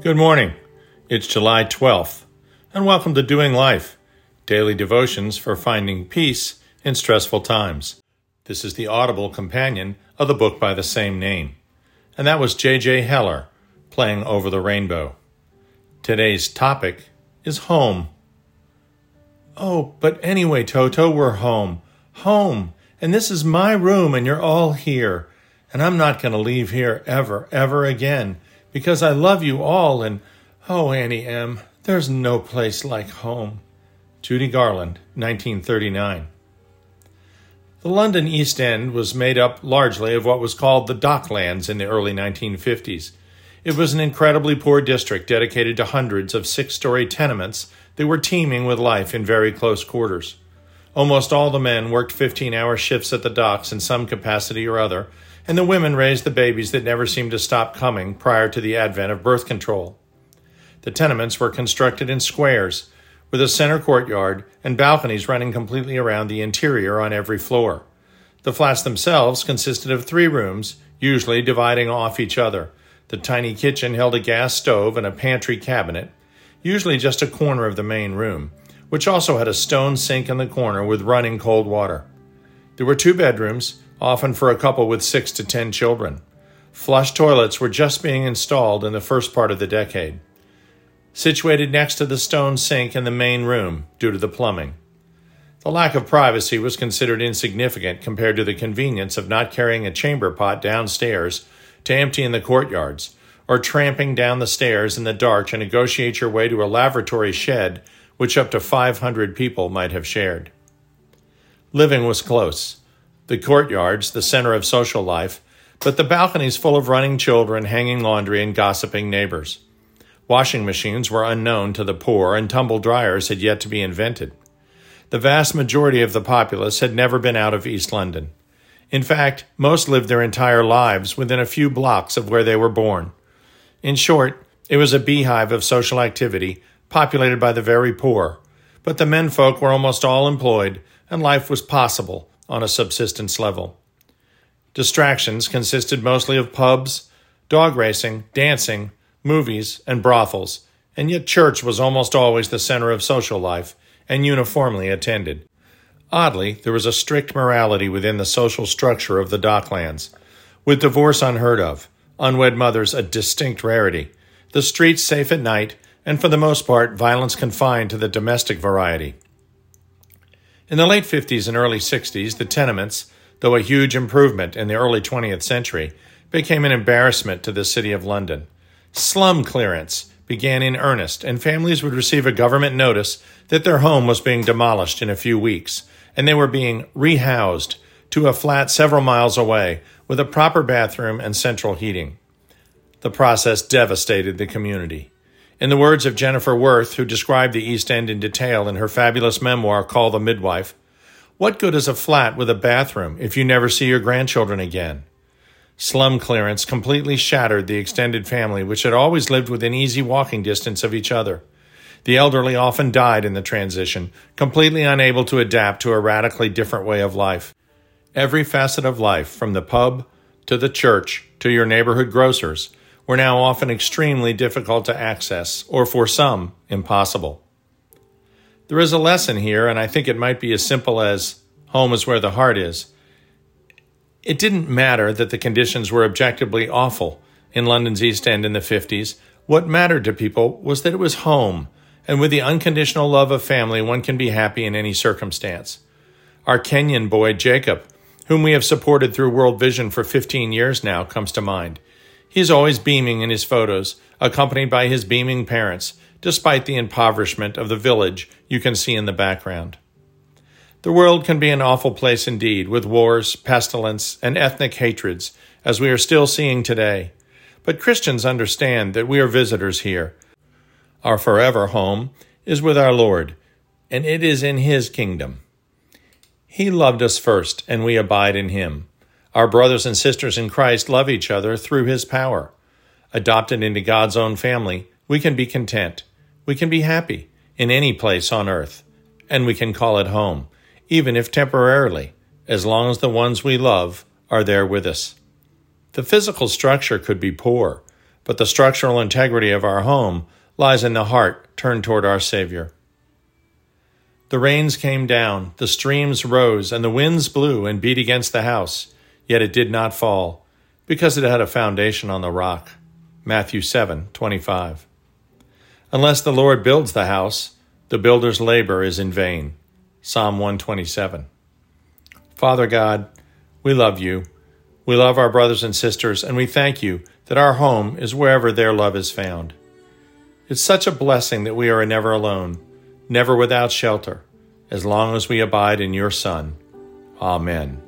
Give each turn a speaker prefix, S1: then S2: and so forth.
S1: Good morning. It's July 12th, and welcome to Doing Life Daily Devotions for Finding Peace in Stressful Times. This is the audible companion of the book by the same name, and that was J.J. Heller playing Over the Rainbow. Today's topic is home. Oh, but anyway, Toto, we're home. Home. And this is my room, and you're all here. And I'm not going to leave here ever, ever again because I love you all, and oh, Auntie Em, there's no place like home. Judy Garland, 1939. The London East End was made up largely of what was called the Docklands in the early 1950s. It was an incredibly poor district dedicated to hundreds of six story tenements that were teeming with life in very close quarters. Almost all the men worked 15 hour shifts at the docks in some capacity or other, and the women raised the babies that never seemed to stop coming prior to the advent of birth control. The tenements were constructed in squares, with a center courtyard and balconies running completely around the interior on every floor. The flats themselves consisted of three rooms, usually dividing off each other. The tiny kitchen held a gas stove and a pantry cabinet, usually just a corner of the main room, which also had a stone sink in the corner with running cold water. There were two bedrooms, often for a couple with six to ten children. Flush toilets were just being installed in the first part of the decade. Situated next to the stone sink in the main room due to the plumbing. The lack of privacy was considered insignificant compared to the convenience of not carrying a chamber pot downstairs to empty in the courtyards, or tramping down the stairs in the dark to negotiate your way to a lavatory shed which up to 500 people might have shared. Living was close the courtyards, the center of social life, but the balconies full of running children, hanging laundry, and gossiping neighbors. Washing machines were unknown to the poor, and tumble dryers had yet to be invented. The vast majority of the populace had never been out of East London. In fact, most lived their entire lives within a few blocks of where they were born. In short, it was a beehive of social activity populated by the very poor, but the menfolk were almost all employed, and life was possible on a subsistence level. Distractions consisted mostly of pubs, dog racing, dancing, movies, and brothels, and yet church was almost always the center of social life and uniformly attended. Oddly, there was a strict morality within the social structure of the docklands, with divorce unheard of, unwed mothers a distinct rarity, the streets safe at night, and for the most part, violence confined to the domestic variety. In the late 50s and early 60s, the tenements, though a huge improvement in the early 20th century, became an embarrassment to the City of London. Slum clearance began in earnest, and families would receive a government notice that their home was being demolished in a few weeks, and they were being rehoused to a flat several miles away with a proper bathroom and central heating. The process devastated the community. In the words of Jennifer Worth, who described the East End in detail in her fabulous memoir, Call the Midwife, what good is a flat with a bathroom if you never see your grandchildren again? Slum clearance completely shattered the extended family, which had always lived within easy walking distance of each other. The elderly often died in the transition, completely unable to adapt to a radically different way of life. Every facet of life, from the pub to the church to your neighborhood grocers, were now often extremely difficult to access, or for some, impossible. There is a lesson here, and I think it might be as simple as home is where the heart is. It didn't matter that the conditions were objectively awful in London's East End in the 50s. What mattered to people was that it was home, and with the unconditional love of family, one can be happy in any circumstance. Our Kenyan boy, Jacob, whom we have supported through World Vision for 15 years now, comes to mind. He is always beaming in his photos, accompanied by his beaming parents, despite the impoverishment of the village you can see in the background. The world can be an awful place indeed, with wars, pestilence, and ethnic hatreds, as we are still seeing today. But Christians understand that we are visitors here. Our forever home is with our Lord, and it is in His kingdom. He loved us first, and we abide in Him. Our brothers and sisters in Christ love each other through His power. Adopted into God's own family, we can be content. We can be happy in any place on earth, and we can call it home, even if temporarily, as long as the ones we love are there with us. The physical structure could be poor, but the structural integrity of our home lies in the heart turned toward our Savior. The rains came down, the streams rose, and the winds blew and beat against the house, yet it did not fall, because it had a foundation on the rock. Matthew 7:25. Unless the Lord builds the house, the builder's labor is in vain. Psalm 127. Father God, we love you. We love our brothers and sisters, and we thank you that our home is wherever their love is found. It's such a blessing that we are never alone, never without shelter, as long as we abide in your Son. Amen.